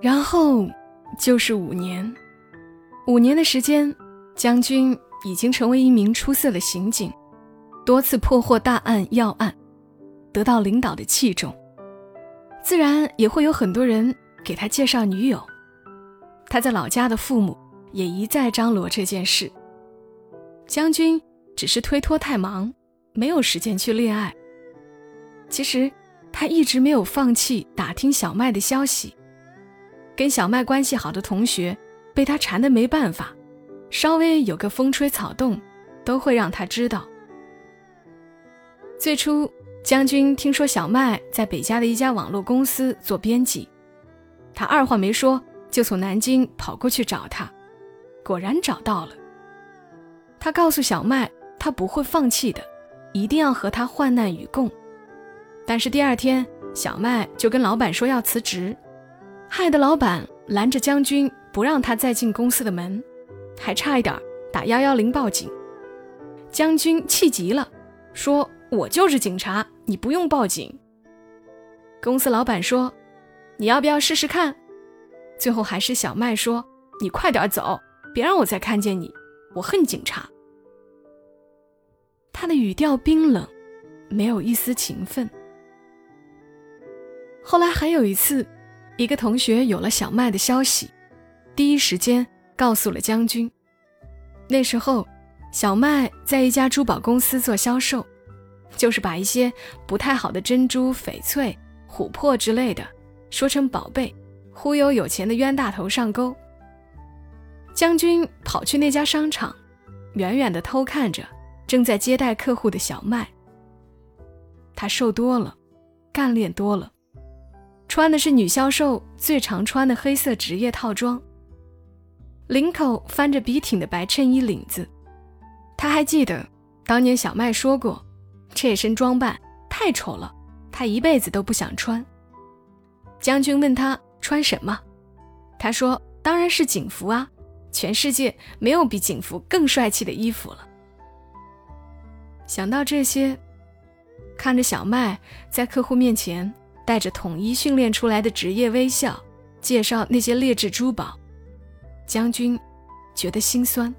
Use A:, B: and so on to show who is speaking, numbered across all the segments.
A: 然后就是五年，五年的时间，将军已经成为一名出色的刑警，多次破获大案要案，得到领导的器重，自然也会有很多人给他介绍女友。他在老家的父母也一再张罗这件事。将军只是推脱太忙，没有时间去恋爱。其实，他一直没有放弃打听小麦的消息。跟小麦关系好的同学，被他缠得没办法，稍微有个风吹草动，都会让他知道。最初，将军听说小麦在北家的一家网络公司做编辑，他二话没说，就从南京跑过去找他，果然找到了。他告诉小麦，他不会放弃的，一定要和他患难与共。但是第二天，小麦就跟老板说要辞职，害得老板拦着将军不让他再进公司的门，还差一点打幺幺零报警。将军气急了，说：“我就是警察，你不用报警。”公司老板说：“你要不要试试看？”最后还是小麦说：“你快点走，别让我再看见你，我恨警察。”他的语调冰冷，没有一丝情分。后来还有一次，一个同学有了小麦的消息，第一时间告诉了将军。那时候，小麦在一家珠宝公司做销售，就是把一些不太好的珍珠、翡翠、琥珀之类的说成宝贝，忽悠有钱的冤大头上钩。将军跑去那家商场，远远地偷看着正在接待客户的小麦。他瘦多了，干练多了。穿的是女销售最常穿的黑色职业套装，领口翻着笔挺的白衬衣领子。他还记得当年小麦说过，这身装扮太丑了，他一辈子都不想穿。将军问他穿什么，他说当然是警服啊，全世界没有比警服更帅气的衣服了。想到这些，看着小麦在客户面前。带着统一训练出来的职业微笑，介绍那些劣质珠宝，将军觉得心酸。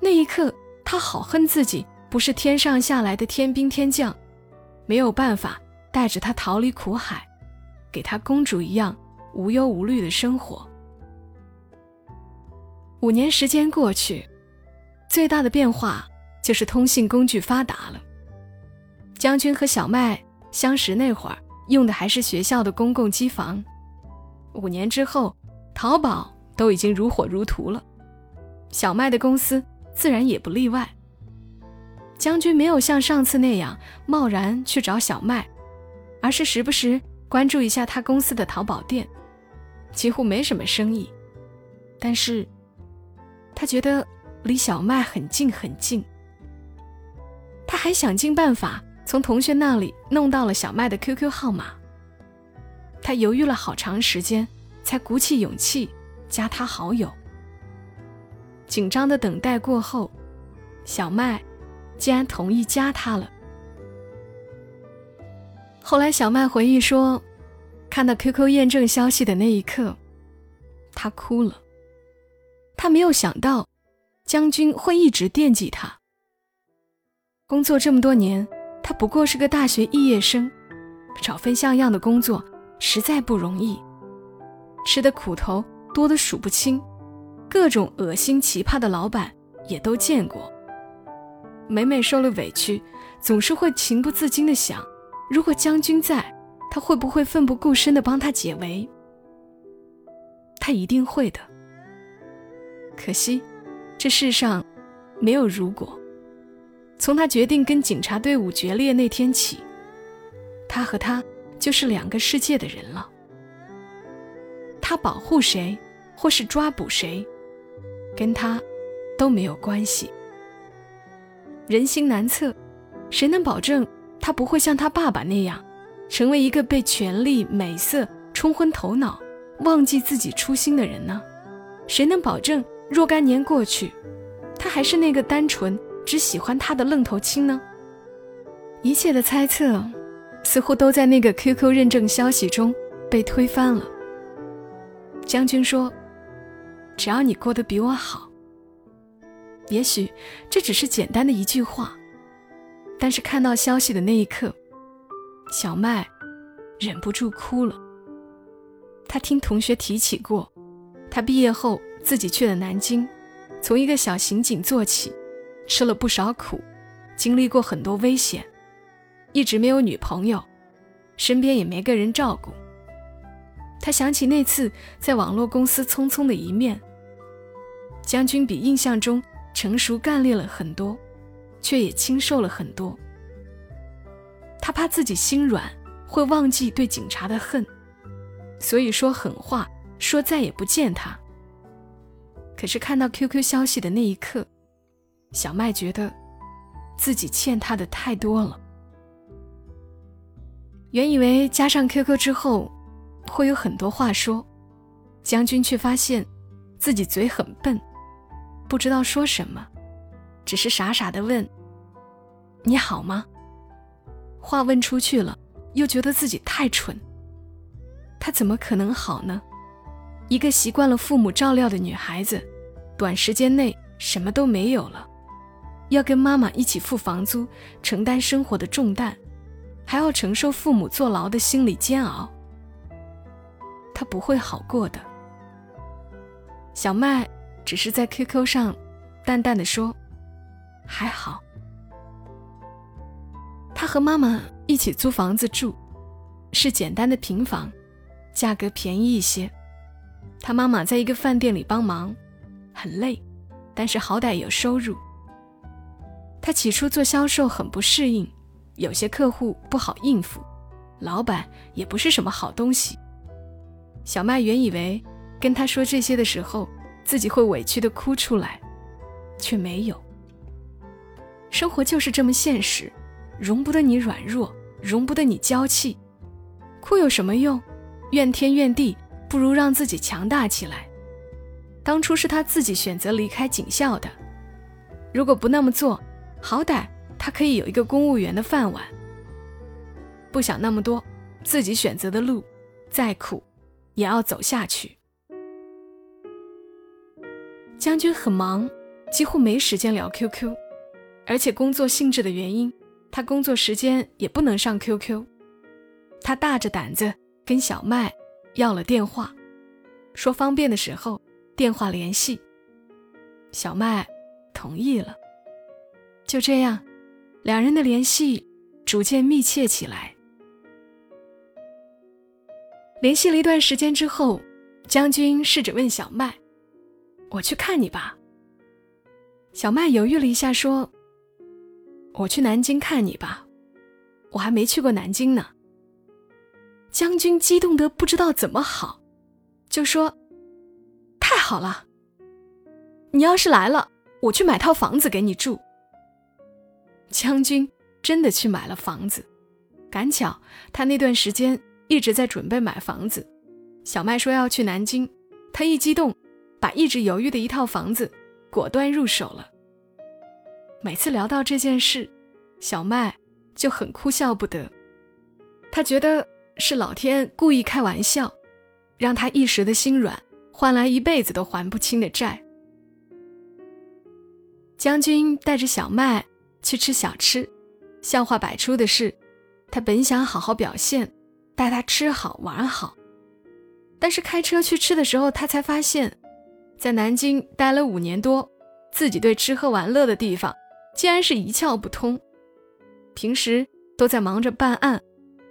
A: 那一刻，他好恨自己不是天上下来的天兵天将，没有办法带着他逃离苦海，给他公主一样无忧无虑的生活。五年时间过去，最大的变化就是通信工具发达了。将军和小麦相识那会儿。用的还是学校的公共机房。五年之后，淘宝都已经如火如荼了，小麦的公司自然也不例外。将军没有像上次那样贸然去找小麦，而是时不时关注一下他公司的淘宝店，几乎没什么生意。但是，他觉得离小麦很近很近。他还想尽办法。从同学那里弄到了小麦的 QQ 号码，他犹豫了好长时间，才鼓起勇气加他好友。紧张的等待过后，小麦竟然同意加他了。后来，小麦回忆说，看到 QQ 验证消息的那一刻，他哭了。他没有想到，将军会一直惦记他。工作这么多年。他不过是个大学毕业生，找份像样的工作实在不容易，吃的苦头多得数不清，各种恶心奇葩的老板也都见过。每每受了委屈，总是会情不自禁地想：如果将军在，他会不会奋不顾身地帮他解围？他一定会的。可惜，这世上没有如果。从他决定跟警察队伍决裂那天起，他和他就是两个世界的人了。他保护谁，或是抓捕谁，跟他都没有关系。人心难测，谁能保证他不会像他爸爸那样，成为一个被权力、美色冲昏头脑、忘记自己初心的人呢？谁能保证若干年过去，他还是那个单纯？只喜欢他的愣头青呢？一切的猜测，似乎都在那个 QQ 认证消息中被推翻了。将军说：“只要你过得比我好。”也许这只是简单的一句话，但是看到消息的那一刻，小麦忍不住哭了。他听同学提起过，他毕业后自己去了南京，从一个小刑警做起，吃了不少苦，经历过很多危险，一直没有女朋友，身边也没个人照顾。他想起那次在网络公司匆匆的一面，将军比印象中。成熟干练了很多，却也清瘦了很多。他怕自己心软会忘记对警察的恨，所以说狠话，说再也不见他。可是看到 QQ 消息的那一刻，小麦觉得自己欠他的太多了。原以为加上 QQ 之后会有很多话说，将军却发现自己嘴很笨。不知道说什么，只是傻傻的问：“你好吗？”话问出去了，又觉得自己太蠢。他怎么可能好呢？一个习惯了父母照料的女孩子，短时间内什么都没有了，要跟妈妈一起付房租，承担生活的重担，还要承受父母坐牢的心理煎熬。他不会好过的。小麦。只是在 QQ 上淡淡的说：“还好。”他和妈妈一起租房子住，是简单的平房，价格便宜一些。他妈妈在一个饭店里帮忙，很累，但是好歹有收入。他起初做销售很不适应，有些客户不好应付，老板也不是什么好东西。小麦原以为跟他说这些的时候。自己会委屈的哭出来，却没有。生活就是这么现实，容不得你软弱，容不得你娇气。哭有什么用？怨天怨地，不如让自己强大起来。当初是他自己选择离开警校的，如果不那么做，好歹他可以有一个公务员的饭碗。不想那么多，自己选择的路，再苦，也要走下去。将军很忙，几乎没时间聊 QQ，而且工作性质的原因，他工作时间也不能上 QQ。他大着胆子跟小麦要了电话，说方便的时候电话联系。小麦同意了。就这样，两人的联系逐渐密切起来。联系了一段时间之后，将军试着问小麦。我去看你吧。小麦犹豫了一下，说：“我去南京看你吧，我还没去过南京呢。”将军激动得不知道怎么好，就说：“太好了！你要是来了，我去买套房子给你住。”将军真的去买了房子，赶巧他那段时间一直在准备买房子。小麦说要去南京，他一激动。把一直犹豫的一套房子果断入手了。每次聊到这件事，小麦就很哭笑不得。他觉得是老天故意开玩笑，让他一时的心软换来一辈子都还不清的债。将军带着小麦去吃小吃，笑话百出的是，他本想好好表现，带他吃好玩好，但是开车去吃的时候，他才发现。在南京待了五年多，自己对吃喝玩乐的地方竟然是一窍不通。平时都在忙着办案，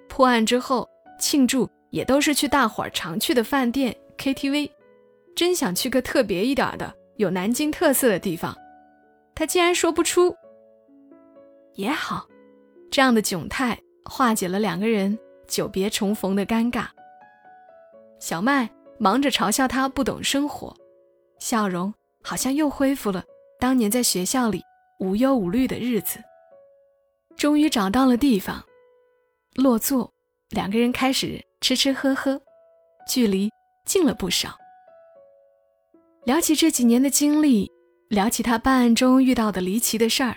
A: 破案之后庆祝也都是去大伙儿常去的饭店、KTV。真想去个特别一点的、有南京特色的地方，他竟然说不出。也好，这样的窘态化解了两个人久别重逢的尴尬。小麦忙着嘲笑他不懂生活。笑容好像又恢复了当年在学校里无忧无虑的日子。终于找到了地方，落座，两个人开始吃吃喝喝，距离近了不少。聊起这几年的经历，聊起他办案中遇到的离奇的事儿，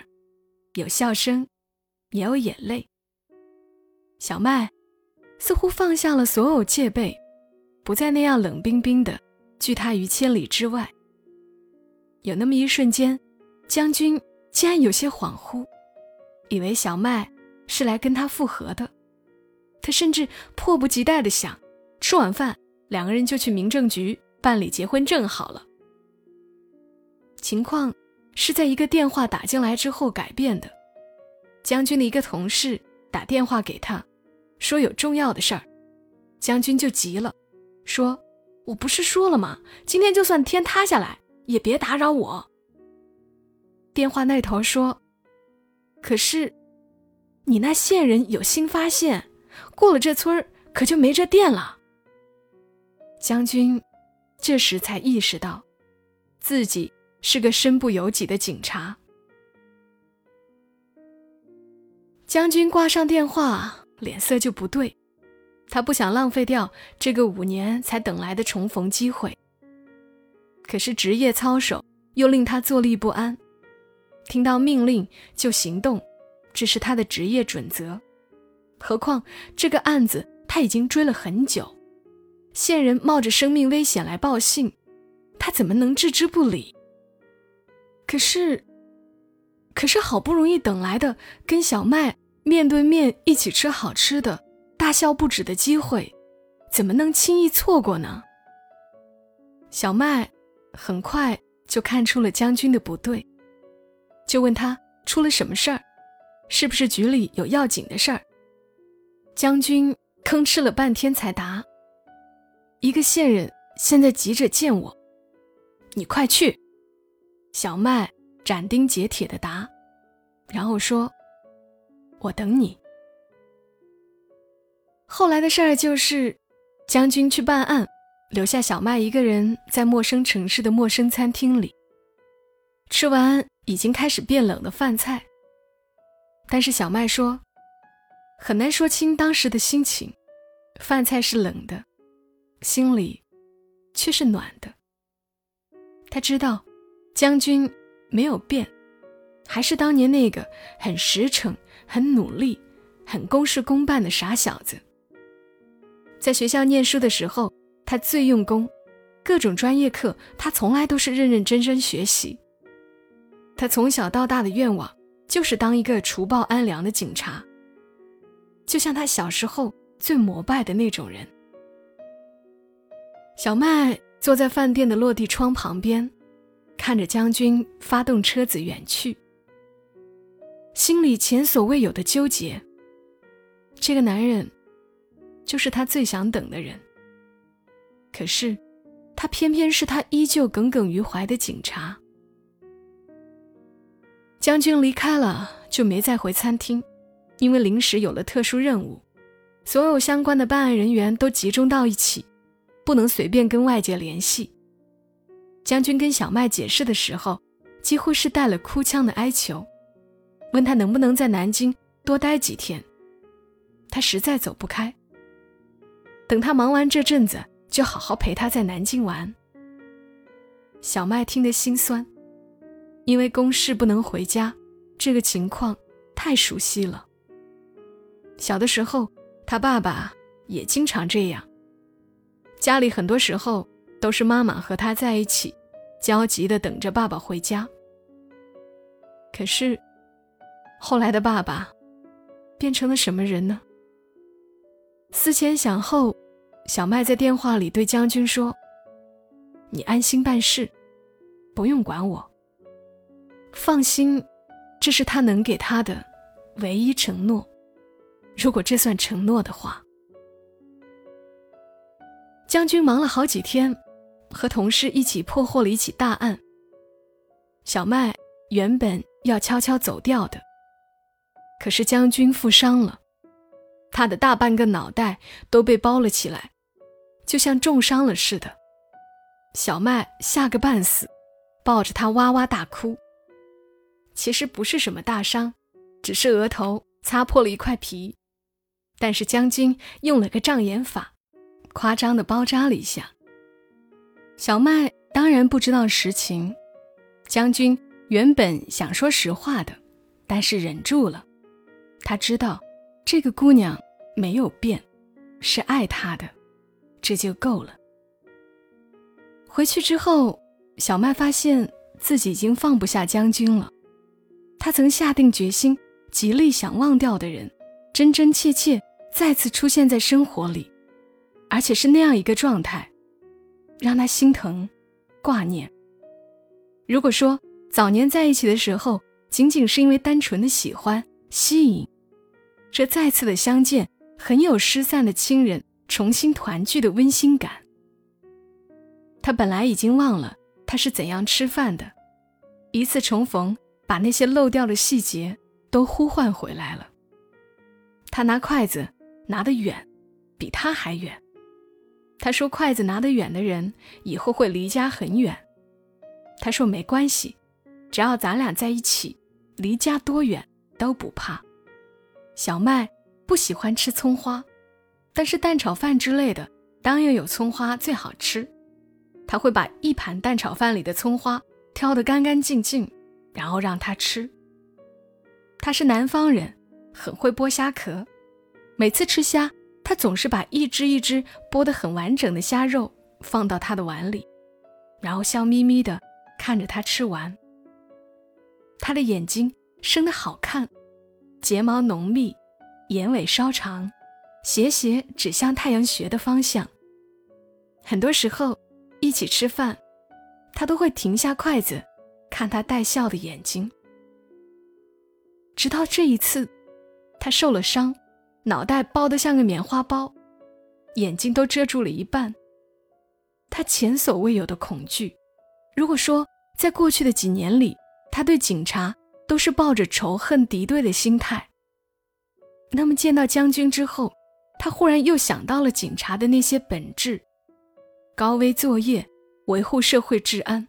A: 有笑声，也有眼泪。小麦似乎放下了所有戒备，不再那样冷冰冰的。拒他于千里之外。有那么一瞬间，将军竟然有些恍惚，以为小麦是来跟他复合的。他甚至迫不及待地想，吃晚饭两个人就去民政局办理结婚证好了。情况是在一个电话打进来之后改变的。将军的一个同事打电话给他，说有重要的事儿，将军就急了，说：“我不是说了吗？今天就算天塌下来，也别打扰我。”电话那头说：“可是，你那线人有新发现，过了这村儿可就没这店了。”将军这时才意识到，自己是个身不由己的警察。将军挂上电话，脸色就不对。他不想浪费掉这个五年才等来的重逢机会。可是职业操守又令他坐立不安。听到命令就行动，这是他的职业准则。何况这个案子他已经追了很久，线人冒着生命危险来报信，他怎么能置之不理？可是，可是好不容易等来的跟小麦。面对面一起吃好吃的，大笑不止的机会，怎么能轻易错过呢？小麦很快就看出了将军的不对，就问他出了什么事儿，是不是局里有要紧的事儿？将军吭哧了半天才答：“一个线人现在急着见我，你快去。”小麦斩钉截铁的答，然后说。我等你。后来的事儿就是，将军去办案，留下小麦一个人在陌生城市的陌生餐厅里，吃完已经开始变冷的饭菜。但是小麦说，很难说清当时的心情，饭菜是冷的，心里却是暖的。他知道，将军没有变，还是当年那个很实诚。很努力、很公事公办的傻小子。在学校念书的时候，他最用功，各种专业课他从来都是认认真真学习。他从小到大的愿望就是当一个除暴安良的警察，就像他小时候最膜拜的那种人。小麦坐在饭店的落地窗旁边，看着将军发动车子远去。心里前所未有的纠结。这个男人，就是他最想等的人。可是，他偏偏是他依旧耿耿于怀的警察。将军离开了，就没再回餐厅，因为临时有了特殊任务，所有相关的办案人员都集中到一起，不能随便跟外界联系。将军跟小麦解释的时候，几乎是带了哭腔的哀求。问他能不能在南京多待几天，他实在走不开。等他忙完这阵子，就好好陪他在南京玩。小麦听得心酸，因为公事不能回家，这个情况太熟悉了。小的时候，他爸爸也经常这样。家里很多时候都是妈妈和他在一起，焦急地等着爸爸回家。可是。后来的爸爸，变成了什么人呢？思前想后，小麦在电话里对将军说：“你安心办事，不用管我。放心，这是他能给他的唯一承诺。如果这算承诺的话。”将军忙了好几天，和同事一起破获了一起大案。小麦原本要悄悄走掉的。可是将军负伤了，他的大半个脑袋都被包了起来，就像重伤了似的。小麦吓个半死，抱着他哇哇大哭。其实不是什么大伤，只是额头擦破了一块皮。但是将军用了个障眼法，夸张的包扎了一下。小麦当然不知道实情，将军原本想说实话的，但是忍住了。他知道，这个姑娘没有变，是爱他的，这就够了。回去之后，小麦发现自己已经放不下将军了。他曾下定决心、极力想忘掉的人，真真切切再次出现在生活里，而且是那样一个状态，让他心疼、挂念。如果说早年在一起的时候，仅仅是因为单纯的喜欢、吸引，这再次的相见，很有失散的亲人重新团聚的温馨感。他本来已经忘了他是怎样吃饭的，一次重逢把那些漏掉的细节都呼唤回来了。他拿筷子拿得远，比他还远。他说：“筷子拿得远的人以后会离家很远。”他说：“没关系，只要咱俩在一起，离家多远都不怕。”小麦不喜欢吃葱花，但是蛋炒饭之类的当然有葱花最好吃。他会把一盘蛋炒饭里的葱花挑得干干净净，然后让他吃。他是南方人，很会剥虾壳。每次吃虾，他总是把一只一只剥得很完整的虾肉放到他的碗里，然后笑眯眯地看着他吃完。他的眼睛生得好看，睫毛浓密，眼尾稍长，斜斜指向太阳穴的方向。很多时候。一起吃饭，他都会停下筷子，看他带笑的眼睛。直到这一次，他受了伤，脑袋包得像个棉花包，眼睛都遮住了一半。他前所未有的恐惧。如果说在过去的几年里，他对警察都是抱着仇恨敌对的心态，那么见到将军之后，他忽然又想到了警察的那些本质。高危作业，维护社会治安。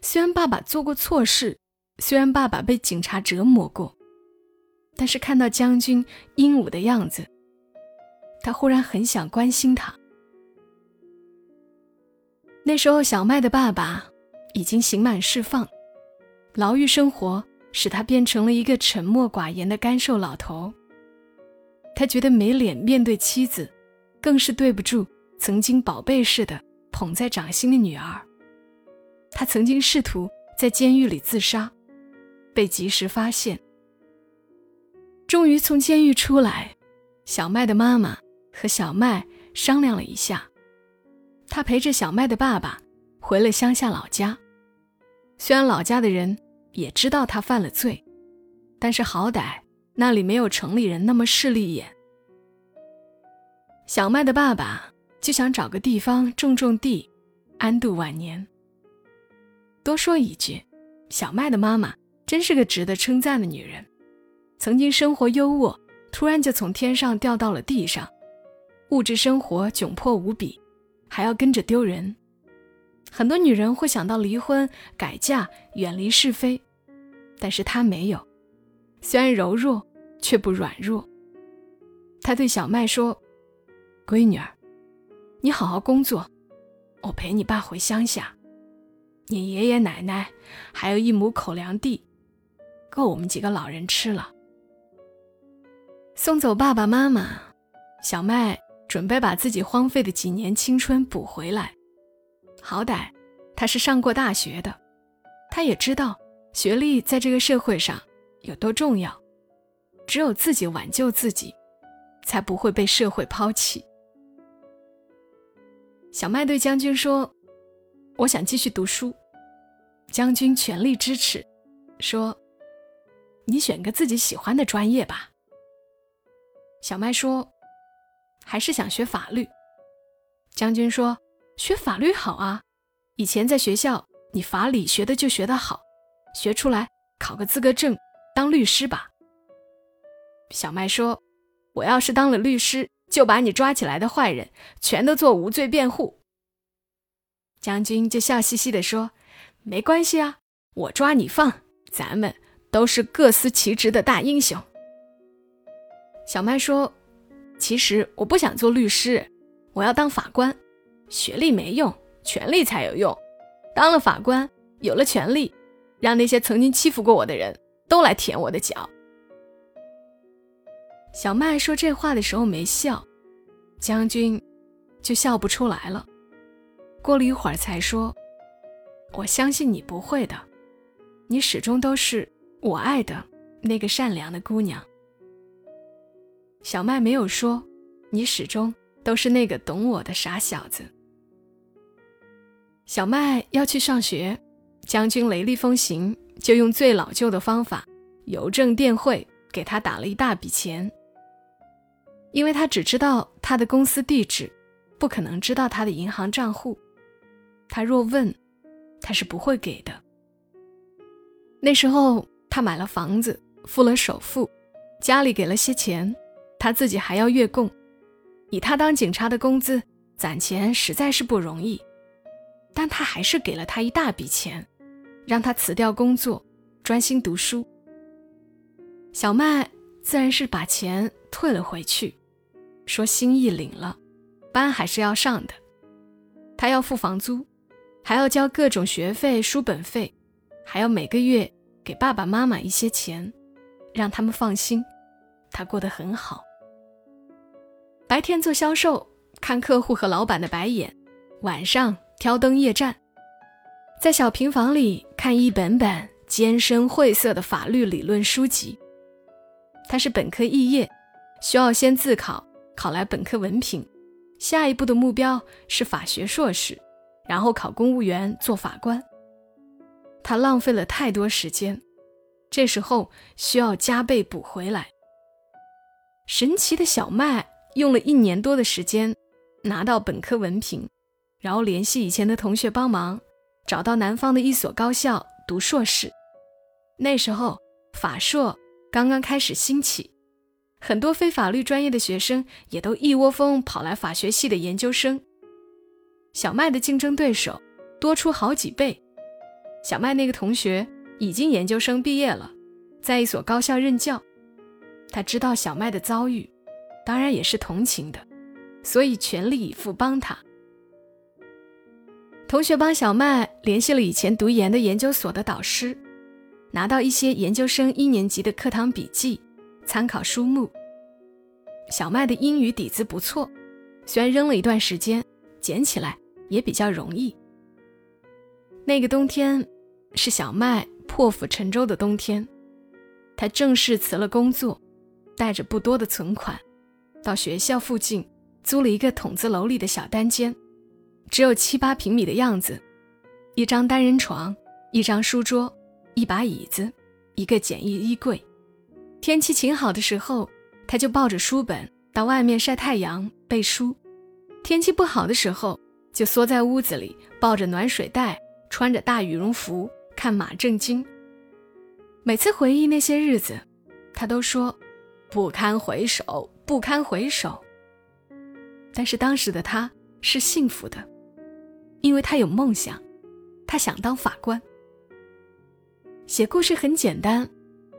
A: 虽然爸爸做过错事，虽然爸爸被警察折磨过，但是看到将军英武的样子，他忽然很想关心他。那时候，小麦的爸爸已经刑满释放，牢狱生活使他变成了一个沉默寡言的干瘦老头。他觉得没脸面对妻子，更是对不住。曾经宝贝似的捧在掌心的女儿，他曾经试图在监狱里自杀，被及时发现。终于从监狱出来，小麦的妈妈和小麦商量了一下，他陪着小麦的爸爸回了乡下老家。虽然老家的人也知道他犯了罪，但是好歹那里没有城里人那么势利眼。小麦的爸爸。就想找个地方种种地，安度晚年。多说一句，小麦的妈妈真是个值得称赞的女人。曾经生活优渥，突然就从天上掉到了地上，物质生活窘迫无比，还要跟着丢人。很多女人会想到离婚、改嫁、远离是非，但是她没有。虽然柔弱，却不软弱。她对小麦说：“闺女儿。”你好好工作，我陪你爸回乡下。你爷爷奶奶还有一亩口粮地，够我们几个老人吃了。送走爸爸妈妈，小麦准备把自己荒废的几年青春补回来。好歹他是上过大学的，他也知道学历在这个社会上有多重要。只有自己挽救自己，才不会被社会抛弃。小麦对将军说：“我想继续读书。”将军全力支持，说：“你选个自己喜欢的专业吧。”小麦说：“还是想学法律。”将军说：“学法律好啊，以前在学校你法理学的就学得好，学出来考个资格证当律师吧。”小麦说：“我要是当了律师。”就把你抓起来的坏人全都做无罪辩护。将军就笑嘻嘻地说：“没关系啊，我抓你放，咱们都是各司其职的大英雄。”小麦说：“其实我不想做律师，我要当法官。学历没用，权力才有用。当了法官，有了权力，让那些曾经欺负过我的人都来舔我的脚。”小麦说这话的时候没笑，将军就笑不出来了。过了一会儿才说：“我相信你不会的，你始终都是我爱的那个善良的姑娘。”小麦没有说：“你始终都是那个懂我的傻小子。”小麦要去上学，将军雷厉风行，就用最老旧的方法，邮政电汇给他打了一大笔钱。因为他只知道他的公司地址，不可能知道他的银行账户。他若问，他是不会给的。那时候他买了房子，付了首付，家里给了些钱。他自己还要月供，以他当警察的工资攒钱实在是不容易，但他还是给了他一大笔钱，让他辞掉工作，专心读书。小麦自然是把钱退了回去，说心意领了，班还是要上的，他要付房租，还要交各种学费、书本费，还要每个月给爸爸妈妈一些钱，让他们放心，他过得很好。白天做销售，看客户和老板的白眼；晚上挑灯夜战，在小平房里看一本本艰深晦涩的法律理论书籍。他是本科肄业，需要先自考，考来本科文凭，下一步的目标是法学硕士，然后考公务员做法官。他浪费了太多时间，这时候需要加倍补回来。神奇的小麦。用了一年多的时间，拿到本科文凭，然后联系以前的同学帮忙，找到南方的一所高校读硕士。那时候法硕刚刚开始兴起，很多非法律专业的学生也都一窝蜂跑来法学系的研究生。小麦的竞争对手多出好几倍。小麦那个同学已经研究生毕业了，在一所高校任教。他知道小麦的遭遇。当然也是同情的，所以全力以赴帮他。同学帮小麦联系了以前读研的研究所的导师，拿到一些研究生一年级的课堂笔记、参考书目。小麦的英语底子不错，虽然扔了一段时间，捡起来也比较容易。那个冬天是小麦破釜沉舟的冬天，他正式辞了工作，带着不多的存款。到学校附近租了一个筒子楼里的小单间，只有七八平米的样子，一张单人床，一张书桌，一把椅子，一个简易衣柜。天气晴好的时候，他就抱着书本到外面晒太阳背书；天气不好的时候，就缩在屋子里抱着暖水袋，穿着大羽绒服看马正经。每次回忆那些日子，他都说不堪回首。不堪回首。但是当时的他是幸福的，因为他有梦想，他想当法官。写故事很简单，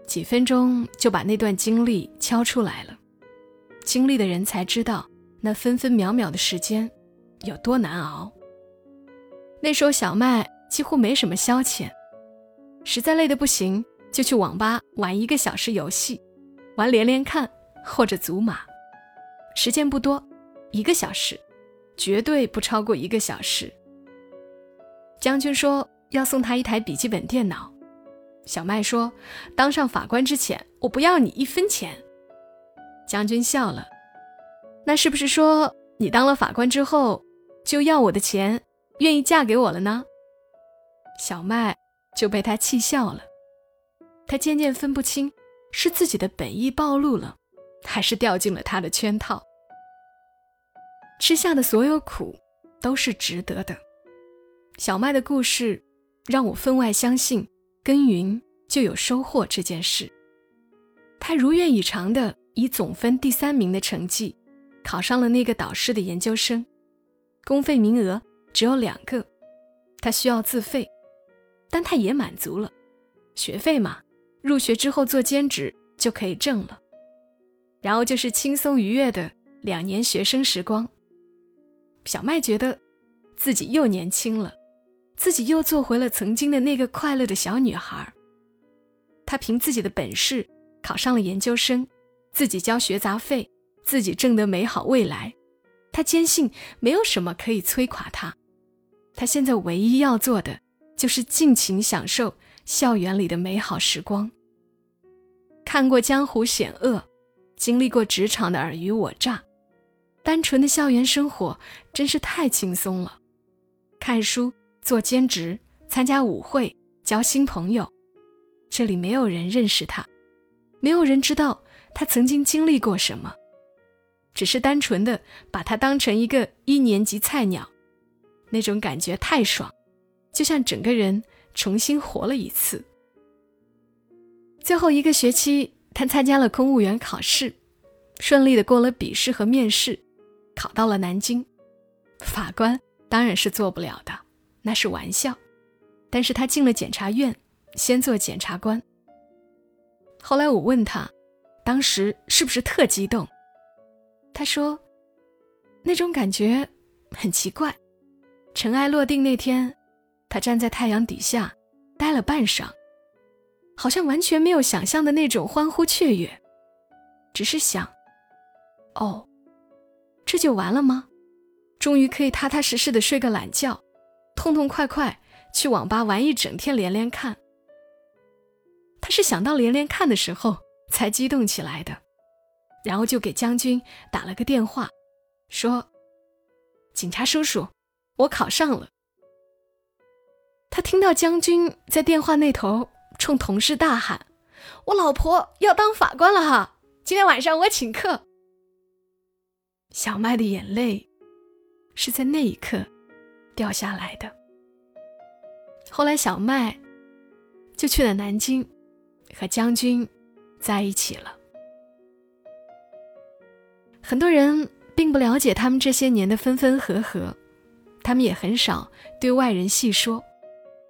A: 几分钟就把那段经历敲出来了。经历的人才知道那分分秒秒的时间有多难熬。那时候小麦几乎没什么消遣，实在累得不行，就去网吧玩一个小时游戏，玩连连看。或者祖玛，时间不多，一个小时，绝对不超过一个小时。将军说要送他一台笔记本电脑，小麦说当上法官之前，我不要你一分钱。将军笑了，那是不是说你当了法官之后就要我的钱，愿意嫁给我了呢？小麦就被他气笑了，他渐渐分不清是自己的本意暴露了。还是掉进了他的圈套。吃下的所有苦，都是值得的。小麦的故事，让我分外相信耕耘就有收获这件事。他如愿以偿的以总分第三名的成绩，考上了那个导师的研究生，公费名额只有两个，他需要自费，但他也满足了，学费嘛，入学之后做兼职就可以挣了。然后就是轻松愉悦的两年学生时光。小麦觉得，自己又年轻了，自己又做回了曾经的那个快乐的小女孩。她凭自己的本事考上了研究生，自己交学杂费，自己挣得美好未来。她坚信没有什么可以摧垮她。她现在唯一要做的就是尽情享受校园里的美好时光。看过江湖险恶，经历过职场的尔虞我诈，单纯的校园生活真是太轻松了。看书、做兼职、参加舞会、交新朋友，这里没有人认识他，没有人知道他曾经经历过什么。只是单纯的把他当成一个一年级菜鸟，那种感觉太爽，就像整个人重新活了一次。最后一个学期，他参加了公务员考试，顺利的过了笔试和面试，考到了南京。法官当然是做不了的，那是玩笑。但是他进了检察院，先做检察官。后来我问他，当时是不是特激动？他说：“那种感觉很奇怪。尘埃落定那天，他站在太阳底下，待了半晌，好像完全没有想象的那种欢呼雀跃，只是想：哦，这就完了吗？终于可以踏踏实实的睡个懒觉，痛痛快快去网吧玩一整天连连看。他是想到连连看的时候才激动起来的。”然后就给将军打了个电话，说：“警察叔叔，我考上了。”他听到将军在电话那头冲同事大喊：“我老婆要当法官了哈！今天晚上我请客。”小麦的眼泪是在那一刻掉下来的。后来，小麦就去了南京，和将军在一起了。很多人并不了解他们这些年的分分合合，他们也很少对外人细说。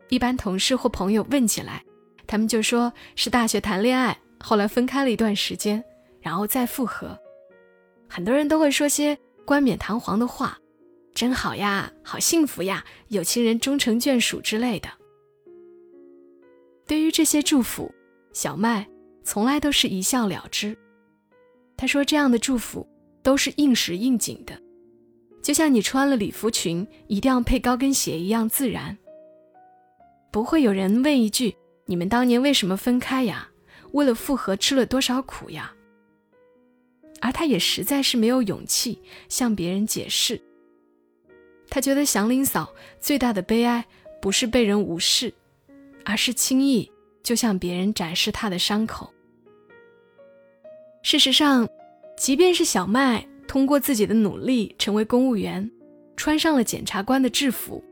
A: 一般同事或朋友问起来，他们就说是大学谈恋爱，后来分开了一段时间，然后再复合。很多人都会说些冠冕堂皇的话，“真好呀，好幸福呀，有情人终成眷属”之类的。对于这些祝福，小麦从来都是一笑了之。他说：“这样的祝福。”都是应时应景的，就像你穿了礼服裙一定要配高跟鞋一样自然。不会有人问一句：“你们当年为什么分开呀？为了复合吃了多少苦呀？”而他也实在是没有勇气向别人解释。他觉得祥林嫂最大的悲哀不是被人无视，而是轻易就向别人展示他的伤口。事实上。即便是小麦通过自己的努力成为公务员，穿上了检察官的制服，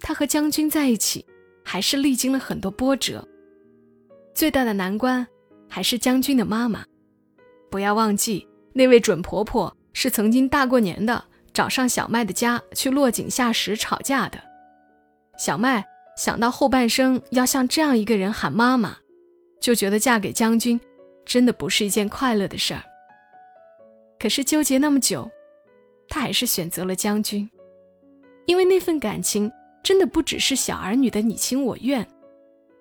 A: 他和将军在一起，还是历经了很多波折。最大的难关还是将军的妈妈。不要忘记，那位准婆婆是曾经大过年的找上小麦的家去落井下石吵架的。小麦想到后半生要向这样一个人喊妈妈，就觉得嫁给将军，真的不是一件快乐的事儿。可是纠结那么久，他还是选择了将军，因为那份感情真的不只是小儿女的你情我愿，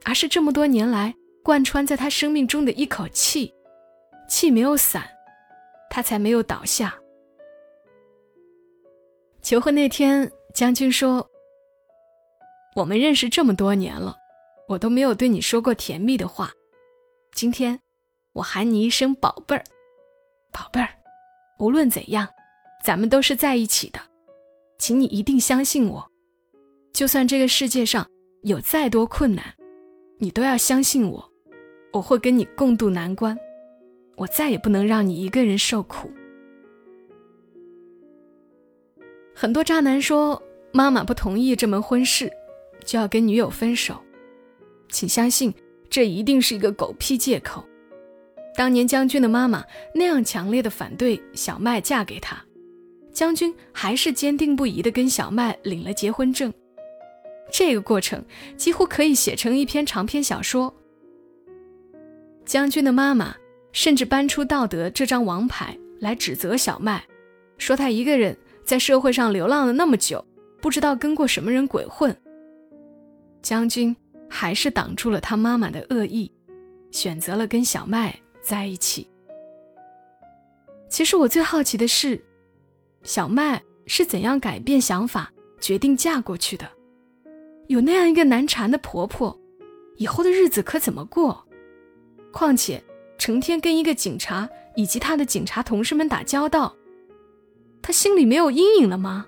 A: 而是这么多年来贯穿在他生命中的一口气，气没有散，他才没有倒下。求婚那天，将军说：“我们认识这么多年了，我都没有对你说过甜蜜的话，今天我喊你一声宝贝儿，宝贝儿。”无论怎样，咱们都是在一起的，请你一定相信我。就算这个世界上有再多困难，你都要相信我，我会跟你共度难关。我再也不能让你一个人受苦。很多渣男说妈妈不同意这门婚事，就要跟女友分手，请相信这一定是一个狗屁借口。当年将军的妈妈那样强烈的反对小麦嫁给他，将军还是坚定不移的跟小麦领了结婚证。这个过程几乎可以写成一篇长篇小说。将军的妈妈甚至搬出道德这张王牌来指责小麦，说他一个人在社会上流浪了那么久，不知道跟过什么人鬼混。将军还是挡住了他妈妈的恶意，选择了跟小麦。在一起。其实我最好奇的是，小麦是怎样改变想法，决定嫁过去的。有那样一个难缠的婆婆，以后的日子可怎么过？况且成天跟一个警察以及他的警察同事们打交道，她心里没有阴影了吗？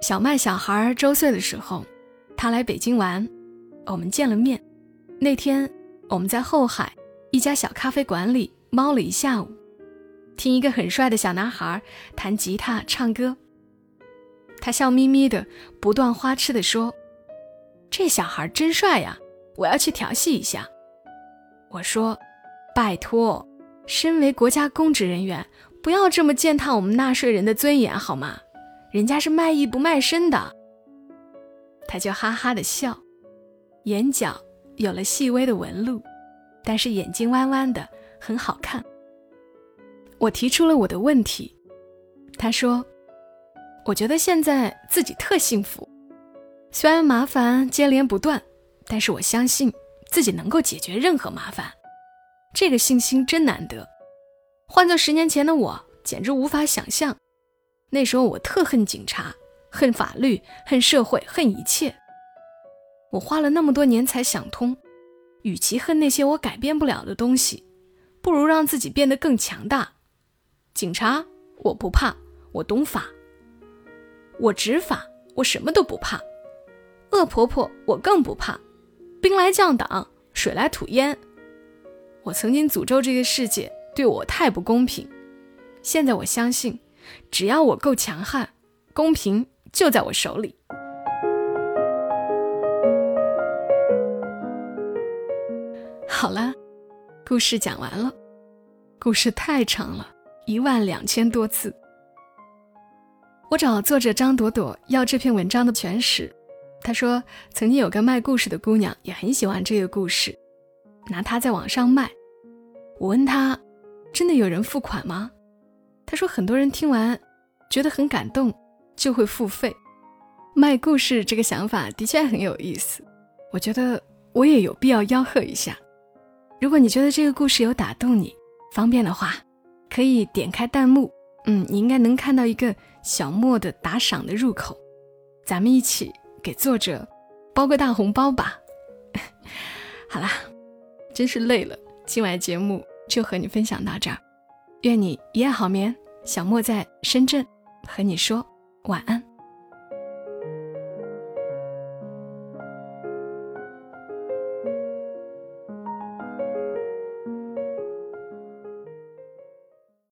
A: 小麦小孩周岁的时候，他来北京玩，我们见了面。那天我们在后海一家小咖啡馆里猫了一下午，听一个很帅的小男孩弹吉他唱歌。他笑眯眯的，不断花痴的说：“这小孩真帅呀，我要去调戏一下。”我说：“拜托，身为国家公职人员，不要这么践踏我们纳税人的尊严好吗？”人家是卖艺不卖身的，他就哈哈的笑，眼角有了细微的纹路，但是眼睛弯弯的，很好看。我提出了我的问题，他说：“我觉得现在自己特幸福，虽然麻烦接连不断，但是我相信自己能够解决任何麻烦，这个信心真难得。换做十年前的我，简直无法想象。”那时候我特恨警察，恨法律，恨社会，恨一切。我花了那么多年才想通，与其恨那些我改变不了的东西，不如让自己变得更强大。警察我不怕，我懂法，我执法，我什么都不怕。恶婆婆我更不怕，兵来将挡，水来土掩。我曾经诅咒这个世界对我太不公平，现在我相信。只要我够强悍，公平就在我手里。好了，故事讲完了。故事太长了，一万两千多字。我找作者张朵朵要这篇文章的全史，她说曾经有个卖故事的姑娘也很喜欢这个故事，拿它在网上卖。我问她，真的有人付款吗？他说：“很多人听完，觉得很感动，就会付费卖故事。这个想法的确很有意思。我觉得我也有必要吆喝一下。如果你觉得这个故事有打动你，方便的话，可以点开弹幕，嗯，你应该能看到一个小莫的打赏的入口，咱们一起给作者包个大红包吧。好啦，真是累了，今晚节目就和你分享到这儿。愿你一夜好眠。小莫在深圳，和你说晚安。